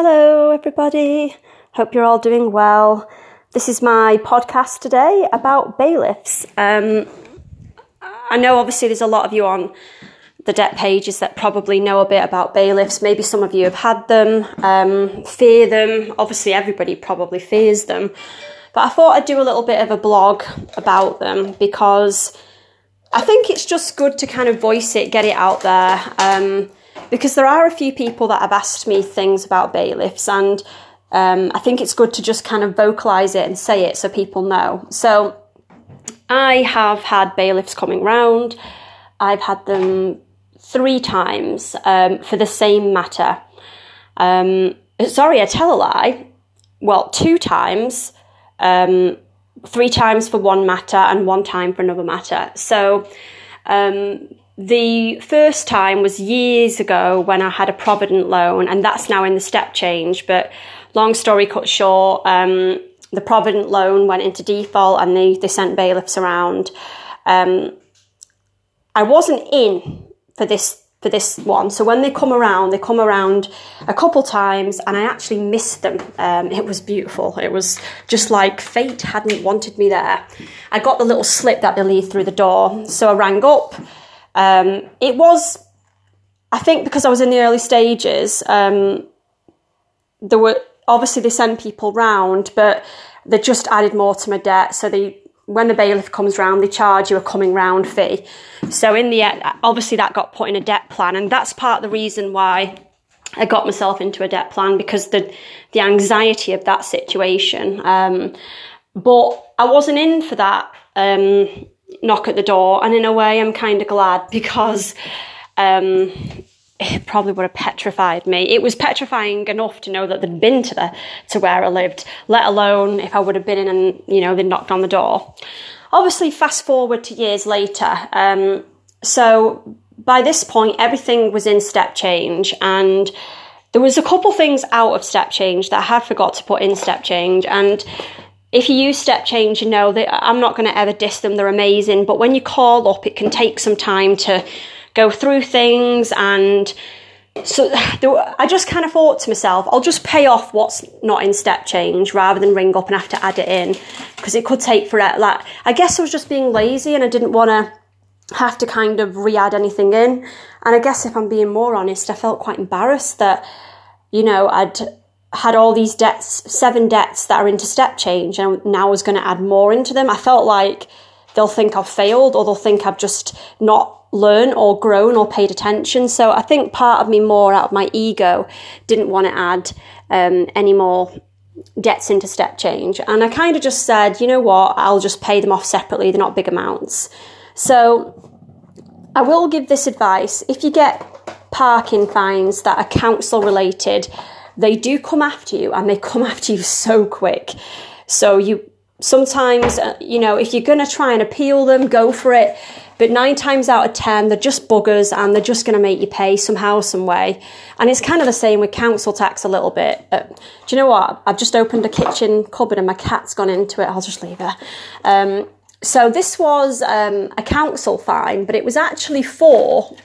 Hello, everybody. Hope you're all doing well. This is my podcast today about bailiffs. Um, I know obviously there's a lot of you on the debt pages that probably know a bit about bailiffs. Maybe some of you have had them, um, fear them. Obviously, everybody probably fears them. But I thought I'd do a little bit of a blog about them because I think it's just good to kind of voice it, get it out there. Um, because there are a few people that have asked me things about bailiffs, and um, I think it's good to just kind of vocalize it and say it so people know. So I have had bailiffs coming round. I've had them three times um, for the same matter. Um, sorry, I tell a lie. Well, two times, um, three times for one matter and one time for another matter. So um, the first time was years ago when I had a Provident loan, and that's now in the step change. But long story cut short, um, the Provident loan went into default and they, they sent bailiffs around. Um, I wasn't in for this for this one. So when they come around, they come around a couple times, and I actually missed them. Um, it was beautiful. It was just like fate hadn't wanted me there. I got the little slip that they leave through the door, so I rang up. Um, it was, I think, because I was in the early stages. Um, there were obviously they send people round, but they just added more to my debt. So they, when the bailiff comes round, they charge you a coming round fee. So in the end, obviously that got put in a debt plan, and that's part of the reason why I got myself into a debt plan because the the anxiety of that situation. Um, but I wasn't in for that. Um, knock at the door. And in a way, I'm kind of glad because um, it probably would have petrified me. It was petrifying enough to know that they'd been to the to where I lived, let alone if I would have been in and you know they knocked on the door. Obviously, fast forward to years later. Um, so by this point, everything was in step change and. There was a couple things out of step change that I had forgot to put in step change, and if you use step change, you know that I'm not going to ever diss them. They're amazing. But when you call up, it can take some time to go through things. And so I just kind of thought to myself, I'll just pay off what's not in step change rather than ring up and have to add it in because it could take forever. Like, I guess I was just being lazy and I didn't want to have to kind of re add anything in. And I guess if I'm being more honest, I felt quite embarrassed that, you know, I'd had all these debts, seven debts that are into step change, and now I was going to add more into them. I felt like they'll think I've failed or they'll think I've just not learned or grown or paid attention. So I think part of me, more out of my ego, didn't want to add um, any more debts into step change. And I kind of just said, you know what, I'll just pay them off separately. They're not big amounts. So I will give this advice if you get parking fines that are council related they do come after you and they come after you so quick. So you sometimes, uh, you know, if you're going to try and appeal them, go for it. But nine times out of ten, they're just buggers and they're just going to make you pay somehow, some way. And it's kind of the same with council tax a little bit. Uh, do you know what? I've just opened a kitchen cupboard and my cat's gone into it. I'll just leave her. Um, so this was um, a council fine, but it was actually for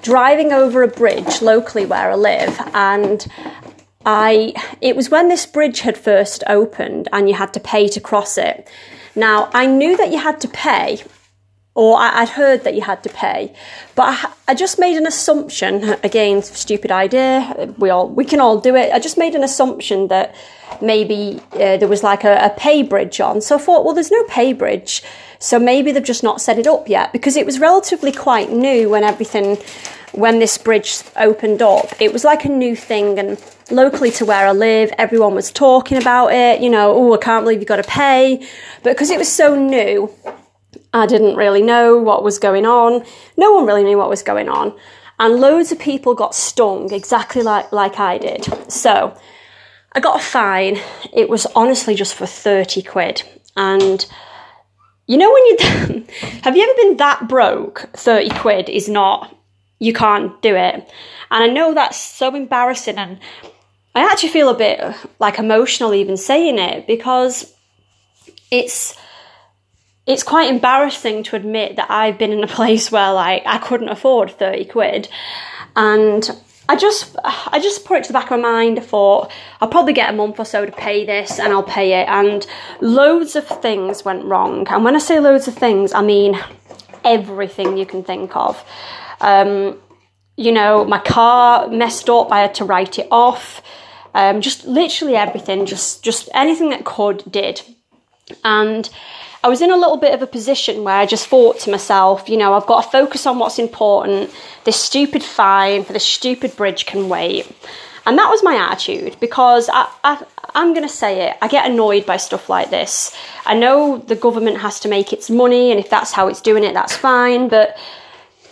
driving over a bridge locally where I live. And I it was when this bridge had first opened and you had to pay to cross it. Now I knew that you had to pay, or I, would heard that you had to pay, but I, I, just made an assumption. Again, stupid idea. We all we can all do it. I just made an assumption that maybe uh, there was like a, a pay bridge on. So I thought, well, there's no pay bridge. So maybe they've just not set it up yet because it was relatively quite new when everything, when this bridge opened up. It was like a new thing and locally to where I live, everyone was talking about it, you know, oh, I can't believe you've got to pay. But because it was so new, I didn't really know what was going on. No one really knew what was going on. And loads of people got stung exactly like, like I did. So I got a fine. It was honestly just for 30 quid. And you know, when you have you ever been that broke? 30 quid is not, you can't do it. And I know that's so embarrassing. And I actually feel a bit like emotional even saying it because it's it's quite embarrassing to admit that I've been in a place where like I couldn't afford 30 quid and I just I just put it to the back of my mind. I thought I'll probably get a month or so to pay this, and I'll pay it. And loads of things went wrong. And when I say loads of things, I mean everything you can think of. Um, you know, my car messed up. I had to write it off. Um, just literally everything. Just just anything that could did. And I was in a little bit of a position where I just thought to myself, you know, I've got to focus on what's important. This stupid fine for this stupid bridge can wait. And that was my attitude because I, I, I'm going to say it. I get annoyed by stuff like this. I know the government has to make its money, and if that's how it's doing it, that's fine. But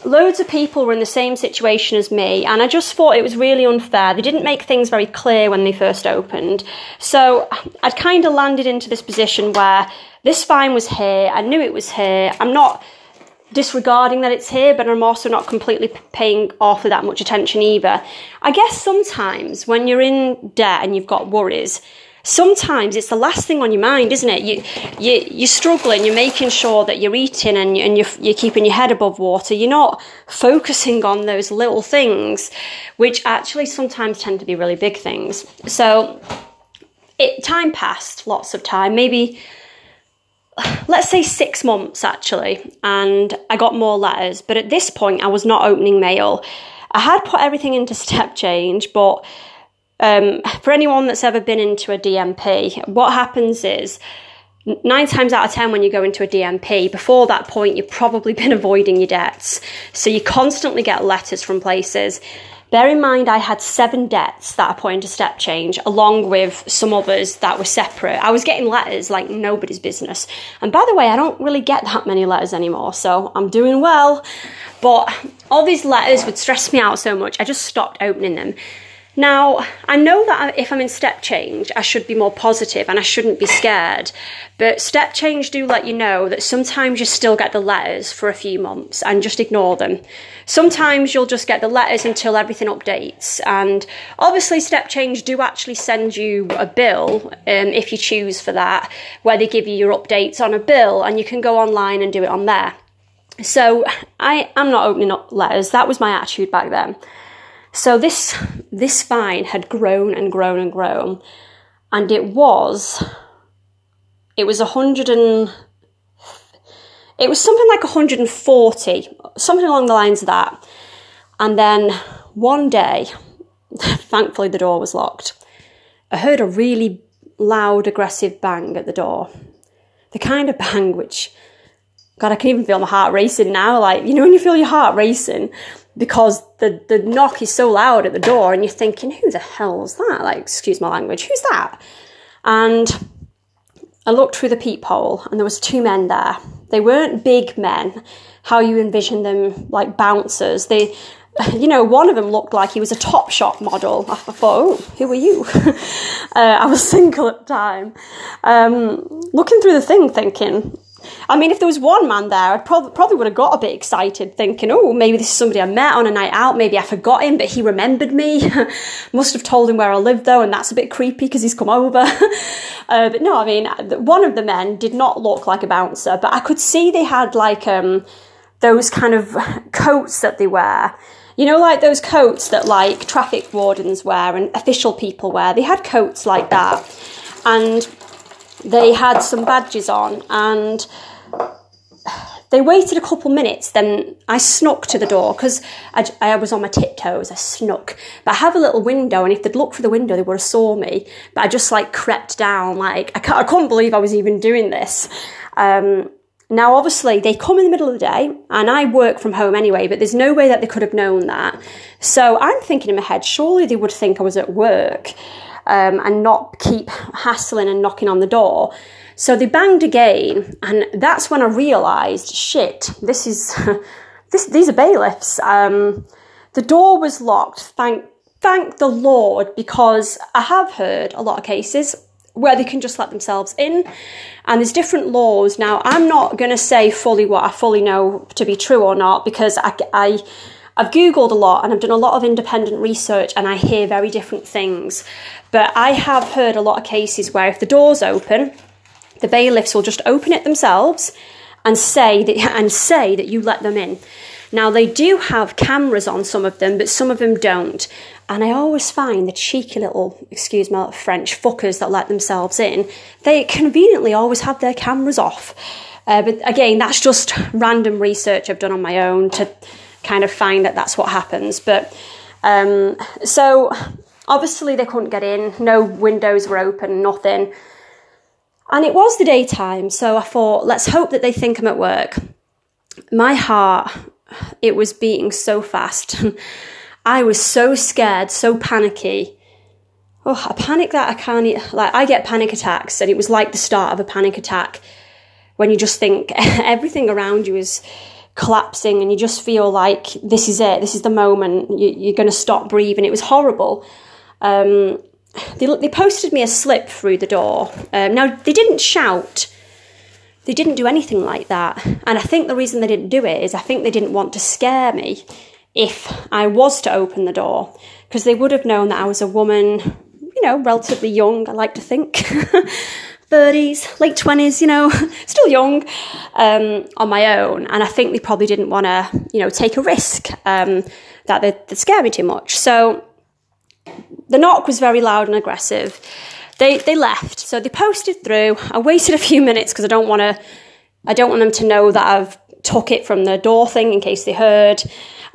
loads of people were in the same situation as me, and I just thought it was really unfair. They didn't make things very clear when they first opened. So I'd kind of landed into this position where this fine was here, I knew it was here. I'm not disregarding that it's here, but I'm also not completely paying awfully that much attention either. I guess sometimes when you're in debt and you've got worries, sometimes it's the last thing on your mind, isn't it? You, you, you're struggling, you're making sure that you're eating and, and you're, you're keeping your head above water. You're not focusing on those little things, which actually sometimes tend to be really big things. So it, time passed, lots of time, maybe let's say six months actually, and I got more letters. But at this point, I was not opening mail. I had put everything into step change, but um, for anyone that's ever been into a DMP, what happens is nine times out of ten when you go into a DMP, before that point, you've probably been avoiding your debts. So you constantly get letters from places. Bear in mind, I had seven debts that I put step change, along with some others that were separate. I was getting letters like nobody's business. And by the way, I don't really get that many letters anymore, so I'm doing well. But all these letters would stress me out so much, I just stopped opening them. Now, I know that if I'm in step change, I should be more positive and I shouldn't be scared. But step change do let you know that sometimes you still get the letters for a few months and just ignore them. Sometimes you'll just get the letters until everything updates. And obviously, step change do actually send you a bill um, if you choose for that, where they give you your updates on a bill and you can go online and do it on there. So I am not opening up letters. That was my attitude back then. So this this fine had grown and grown and grown, and it was it was a hundred and it was something like 140, something along the lines of that. And then one day, thankfully the door was locked. I heard a really loud, aggressive bang at the door. The kind of bang which, God, I can even feel my heart racing now. Like, you know, when you feel your heart racing, because the, the knock is so loud at the door and you're thinking, who the hell is that? Like, excuse my language, who's that? And I looked through the peephole and there was two men there. They weren't big men, how you envision them like bouncers. They you know, one of them looked like he was a top shop model. I thought, oh, who are you? uh, I was single at the time. Um, looking through the thing, thinking, I mean, if there was one man there, I prob- probably would have got a bit excited, thinking, oh, maybe this is somebody I met on a night out. Maybe I forgot him, but he remembered me. Must have told him where I lived, though, and that's a bit creepy because he's come over. uh, but no, I mean, one of the men did not look like a bouncer, but I could see they had like um, those kind of coats that they wear. You know, like those coats that like traffic wardens wear and official people wear. They had coats like that. And they had some badges on and they waited a couple minutes then i snuck to the door because I, I, was on my tiptoes i snuck. But i have a little window and if they'd looked through the window they would have saw me. But i just like crept down like i, can't, I couldn't believe i was even doing this. Um, now obviously they come in the middle of the day and i work from home anyway but there's no way that they could have known that. So i'm thinking in my head surely they would think i was at work um, and not keep hassling and knocking on the door. So they banged again, and that's when I realised, shit, this is this. These are bailiffs. Um, the door was locked. Thank thank the Lord, because I have heard a lot of cases where they can just let themselves in. And there's different laws. Now, I'm not going to say fully what I fully know to be true or not because I, I I've Googled a lot and I've done a lot of independent research and I hear very different things. But I have heard a lot of cases where if the door's open, the bailiffs will just open it themselves and say that and say that you let them in. Now, they do have cameras on some of them, but some of them don't. And I always find the cheeky little, excuse my French, fuckers that let themselves in, they conveniently always have their cameras off. Uh, but again, that's just random research I've done on my own to kind of find that that's what happens. But um, so obviously they couldn't get in, no windows were open, nothing. And it was the daytime, so I thought, let's hope that they think I'm at work. My heart, it was beating so fast. I was so scared, so panicky. Oh, a panic that I can't, like, I get panic attacks, and it was like the start of a panic attack when you just think everything around you is collapsing and you just feel like this is it, this is the moment, you, are going to stop breathing. It was horrible. Um, they, they posted me a slip through the door. Um, now, they didn't shout, they didn't do anything like that. And I think the reason they didn't do it is I think they didn't want to scare me if I was to open the door, because they would have known that I was a woman, you know, relatively young, I like to think. 30s, late 20s, you know, still young um, on my own. And I think they probably didn't want to, you know, take a risk um, that they'd, they'd scare me too much. So the knock was very loud and aggressive. They they left, so they posted through. I waited a few minutes because I don't want to. I don't want them to know that I've took it from the door thing in case they heard.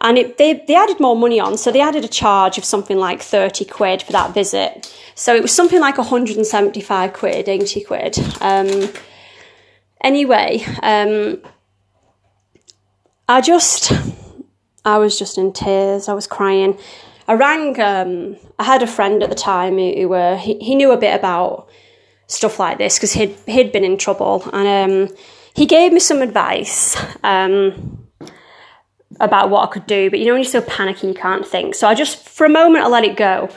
And it, they they added more money on, so they added a charge of something like thirty quid for that visit. So it was something like hundred and seventy five quid, eighty quid. Um, anyway, um, I just I was just in tears. I was crying. I rang. Um, I had a friend at the time who, who uh, he, he knew a bit about stuff like this because he'd he'd been in trouble, and um, he gave me some advice um, about what I could do. But you know, when you're so panicky, you can't think. So I just, for a moment, I let it go.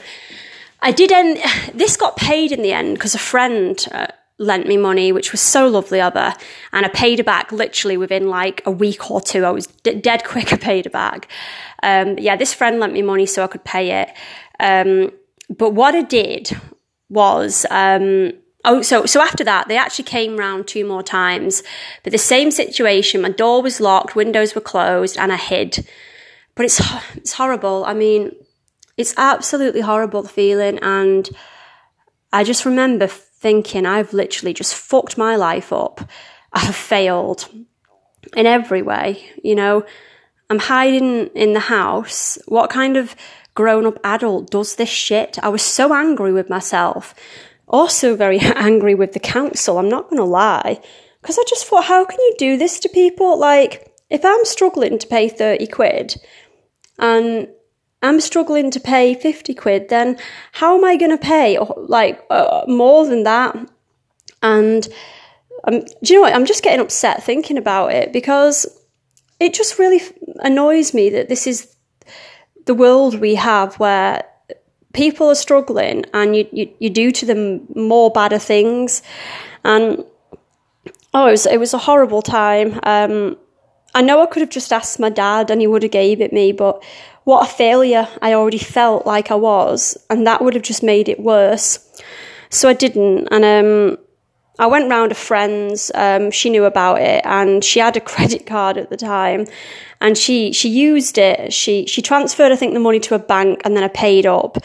I did end. This got paid in the end because a friend. Uh, lent me money, which was so lovely of her. And I paid her back literally within like a week or two. I was d- dead quick, I paid her back. Um, yeah, this friend lent me money so I could pay it. Um, but what I did was, um, oh, so, so after that, they actually came round two more times. But the same situation, my door was locked, windows were closed, and I hid. But it's, it's horrible. I mean, it's absolutely horrible feeling. And I just remember thinking I've literally just fucked my life up. I've failed in every way, you know. I'm hiding in the house. What kind of grown up adult does this shit? I was so angry with myself. Also, very angry with the council, I'm not going to lie. Because I just thought, how can you do this to people? Like, if I'm struggling to pay 30 quid and I'm struggling to pay 50 quid, then how am I going to pay like uh, more than that? And um, do you know what? I'm just getting upset thinking about it because it just really annoys me that this is the world we have where people are struggling and you, you, you do to them more badder things. And oh, it was, it was a horrible time. Um, I know I could have just asked my dad and he would have gave it me, but what a failure I already felt like I was, and that would have just made it worse. So I didn't, and um, I went round a friend's. Um, she knew about it, and she had a credit card at the time, and she she used it. She she transferred, I think, the money to a bank, and then I paid up.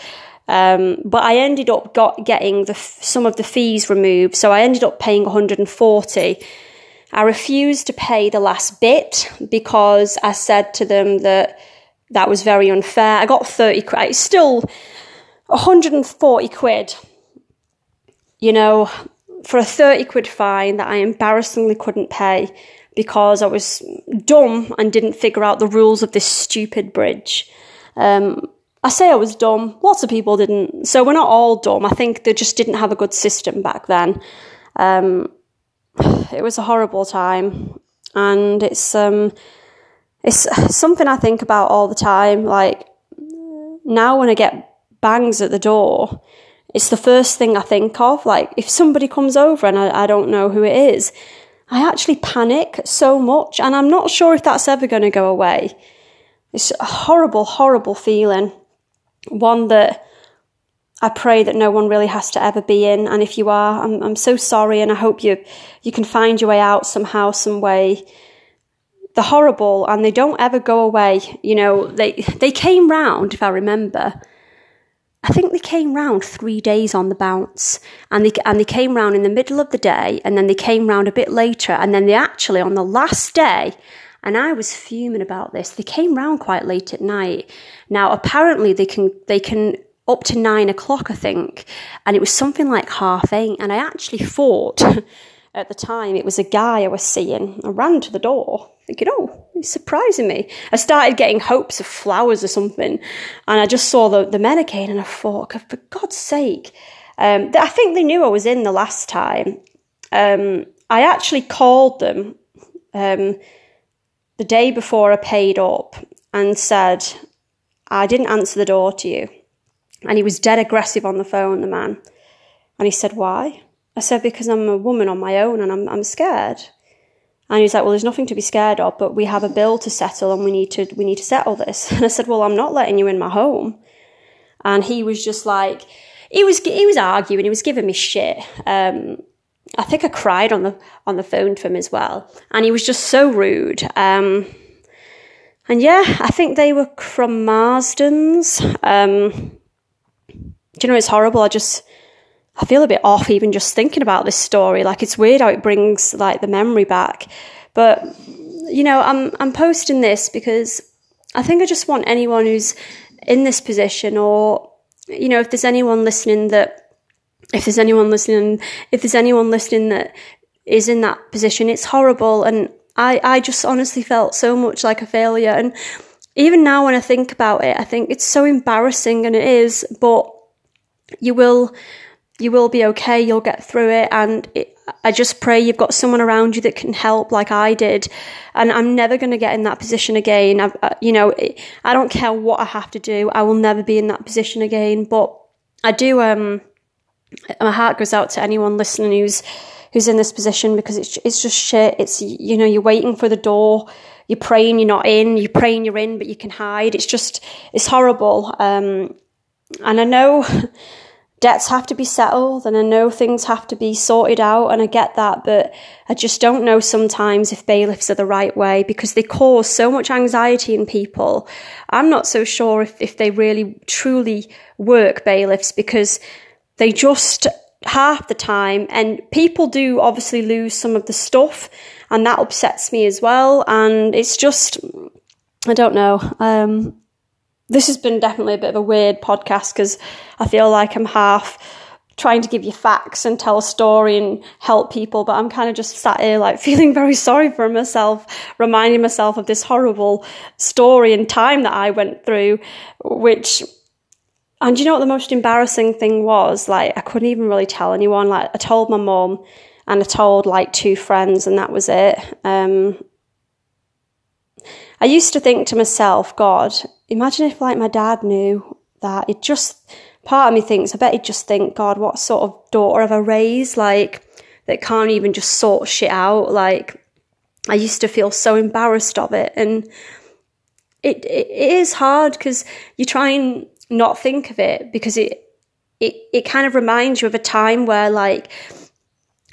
Um, but I ended up got getting the some of the fees removed, so I ended up paying 140. I refused to pay the last bit because I said to them that that was very unfair. I got 30 quid. It's still 140 quid, you know, for a 30 quid fine that I embarrassingly couldn't pay because I was dumb and didn't figure out the rules of this stupid bridge. Um, I say I was dumb. Lots of people didn't. So we're not all dumb. I think they just didn't have a good system back then. Um, it was a horrible time. And it's, um, it's something I think about all the time. Like now, when I get bangs at the door, it's the first thing I think of. Like if somebody comes over and I, I don't know who it is, I actually panic so much, and I'm not sure if that's ever going to go away. It's a horrible, horrible feeling. One that I pray that no one really has to ever be in. And if you are, I'm, I'm so sorry, and I hope you you can find your way out somehow, some way they're horrible and they don't ever go away. You know, they they came round, if I remember. I think they came round three days on the bounce, and they and they came round in the middle of the day, and then they came round a bit later, and then they actually on the last day, and I was fuming about this. They came round quite late at night. Now apparently they can they can up to nine o'clock, I think, and it was something like half eight, and I actually thought. at the time it was a guy I was seeing. I ran to the door, thinking, oh, he's surprising me. I started getting hopes of flowers or something, and I just saw the, the men again, and I thought, for God's sake. Um, I think they knew I was in the last time. Um, I actually called them um, the day before I paid up and said, I didn't answer the door to you. And he was dead aggressive on the phone, the man. And he said, Why? I said, because I'm a woman on my own and I'm, I'm scared. And he's like, well, there's nothing to be scared of, but we have a bill to settle and we need to, we need to settle this. And I said, well, I'm not letting you in my home. And he was just like, he was, he was arguing, he was giving me shit. Um, I think I cried on the, on the phone to him as well. And he was just so rude. Um, and yeah, I think they were from Marston's. Um, do you know, it's horrible. I just, I feel a bit off even just thinking about this story. Like it's weird how it brings like the memory back. But you know, I'm I'm posting this because I think I just want anyone who's in this position or you know, if there's anyone listening that if there's anyone listening if there's anyone listening that is in that position, it's horrible and I, I just honestly felt so much like a failure and even now when I think about it, I think it's so embarrassing and it is, but you will you will be okay. You'll get through it. And it, I just pray you've got someone around you that can help, like I did. And I'm never going to get in that position again. I, uh, you know, I don't care what I have to do. I will never be in that position again. But I do. Um, my heart goes out to anyone listening who's who's in this position because it's it's just shit. It's you know you're waiting for the door. You're praying you're not in. You're praying you're in, but you can hide. It's just it's horrible. Um, and I know. debts have to be settled and I know things have to be sorted out and I get that, but I just don't know sometimes if bailiffs are the right way because they cause so much anxiety in people. I'm not so sure if, if they really truly work bailiffs because they just half the time and people do obviously lose some of the stuff and that upsets me as well and it's just I don't know. Um, this has been definitely a bit of a weird podcast because I feel like I'm half trying to give you facts and tell a story and help people, but I'm kind of just sat here like feeling very sorry for myself, reminding myself of this horrible story and time that I went through, which and you know what the most embarrassing thing was? Like I couldn't even really tell anyone. Like I told my mom and I told like two friends and that was it. Um, I used to think to myself, God, imagine if like my dad knew that. It just, part of me thinks, I bet he'd just think, God, what sort of daughter have I raised? Like, that can't even just sort shit out. Like, I used to feel so embarrassed of it. And it, it, it is hard because you try and not think of it because it, it, it kind of reminds you of a time where like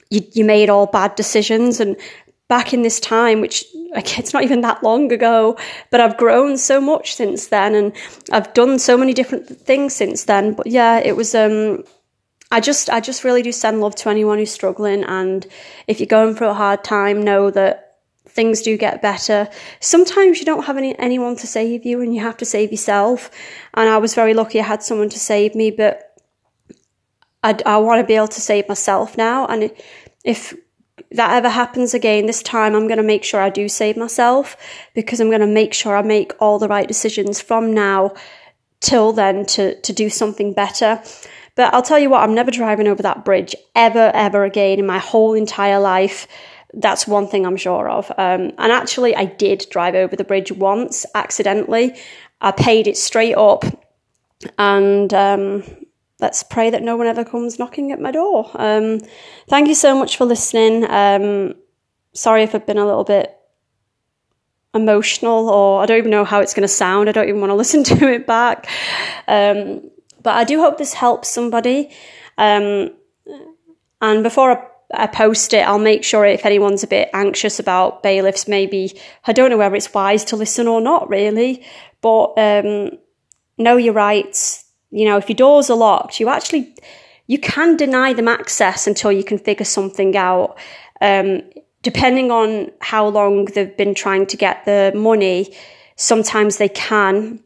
you, you made all bad decisions and back in this time, which it's not even that long ago, but I've grown so much since then and I've done so many different things since then. But yeah, it was, um, I just, I just really do send love to anyone who's struggling. And if you're going through a hard time, know that things do get better. Sometimes you don't have any, anyone to save you and you have to save yourself. And I was very lucky I had someone to save me, but I, I want to be able to save myself now. And if that ever happens again, this time I'm going to make sure I do save myself because I'm going to make sure I make all the right decisions from now till then to, to do something better. But I'll tell you what, I'm never driving over that bridge ever, ever again in my whole entire life. That's one thing I'm sure of. Um, and actually, I did drive over the bridge once accidentally. I paid it straight up and um, let's pray that no one ever comes knocking at my door. Um, thank you so much for listening. Um, sorry if I've been a little bit emotional or I don't even know how it's going to sound. I don't even want to listen to it back. Um, but I do hope this helps somebody. Um, and before I I post it, I'll make sure if anyone's a bit anxious about bailiffs, maybe I don't know whether it's wise to listen or not, really. But um, know your rights. You know, if your doors are locked, you actually you can deny them access until you can figure something out. Um, depending on how long they've been trying to get the money, sometimes they can.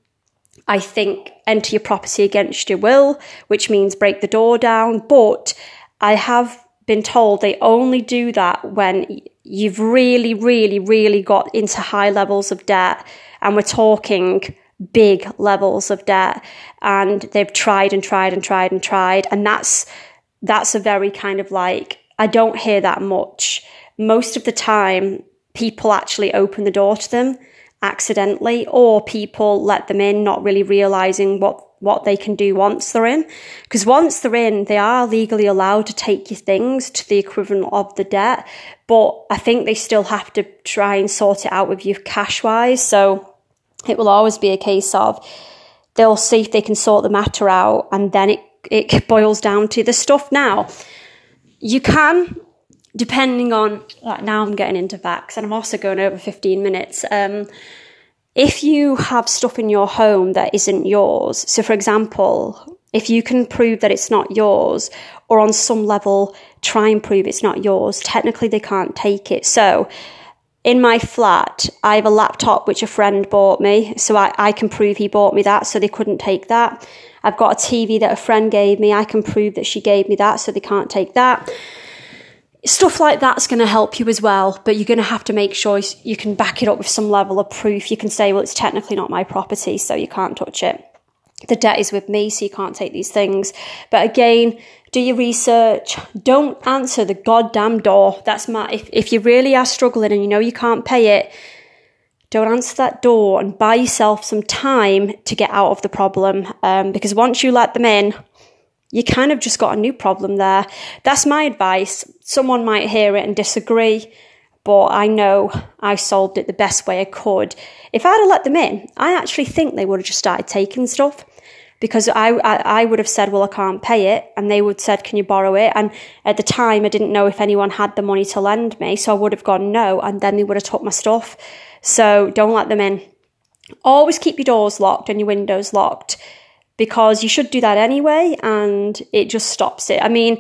I think enter your property against your will, which means break the door down. But I have been told they only do that when you've really, really, really got into high levels of debt. And we're talking big levels of debt. And they've tried and tried and tried and tried. And that's that's a very kind of like I don't hear that much. Most of the time people actually open the door to them accidentally or people let them in not really realizing what what they can do once they're in. Because once they're in they are legally allowed to take your things to the equivalent of the debt. But I think they still have to try and sort it out with you cash wise so it will always be a case of they'll see if they can sort the matter out and then it, it boils down to the stuff now. You can, depending on, like now I'm getting into facts and I'm also going over 15 minutes. Um, if you have stuff in your home that isn't yours, so for example, if you can prove that it's not yours, or on some level try and prove it's not yours, technically they can't take it. So in my flat, I have a laptop which a friend bought me, so I, I can prove he bought me that, so they couldn't take that. I've got a TV that a friend gave me, I can prove that she gave me that, so they can't take that. Stuff like that's going to help you as well, but you're going to have to make sure you can back it up with some level of proof. You can say, well, it's technically not my property, so you can't touch it. The debt is with me, so you can't take these things. But again, do your research. Don't answer the goddamn door. That's my, if, if you really are struggling and you know you can't pay it, don't answer that door and buy yourself some time to get out of the problem. Um, because once you let them in, you kind of just got a new problem there. That's my advice. Someone might hear it and disagree, but I know I solved it the best way I could. If I'd have let them in, I actually think they would have just started taking stuff because I, I, I would have said, well, I can't pay it. And they would said, can you borrow it? And at the time, I didn't know if anyone had the money to lend me. So I would have gone no. And then they would have took my stuff. So don't let them in. Always keep your doors locked and your windows locked because you should do that anyway. And it just stops it. I mean,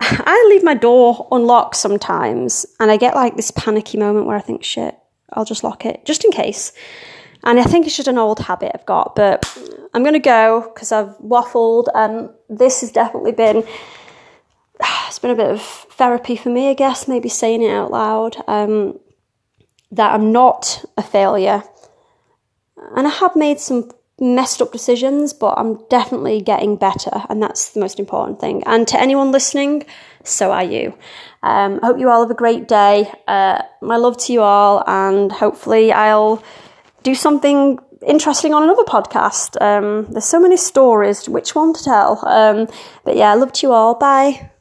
I leave my door unlocked sometimes and I get like this panicky moment where I think, shit, I'll just lock it just in case. And I think it's just an old habit I've got, but I'm going to go because I've waffled and this has definitely been, it's been a bit of therapy for me, I guess, maybe saying it out loud, um, that I'm not a failure. And I have made some messed up decisions, but I'm definitely getting better, and that's the most important thing. And to anyone listening, so are you. Um, I hope you all have a great day. Uh, my love to you all, and hopefully, I'll do something interesting on another podcast. Um, there's so many stories, which one to tell? Um, but yeah, love to you all. Bye.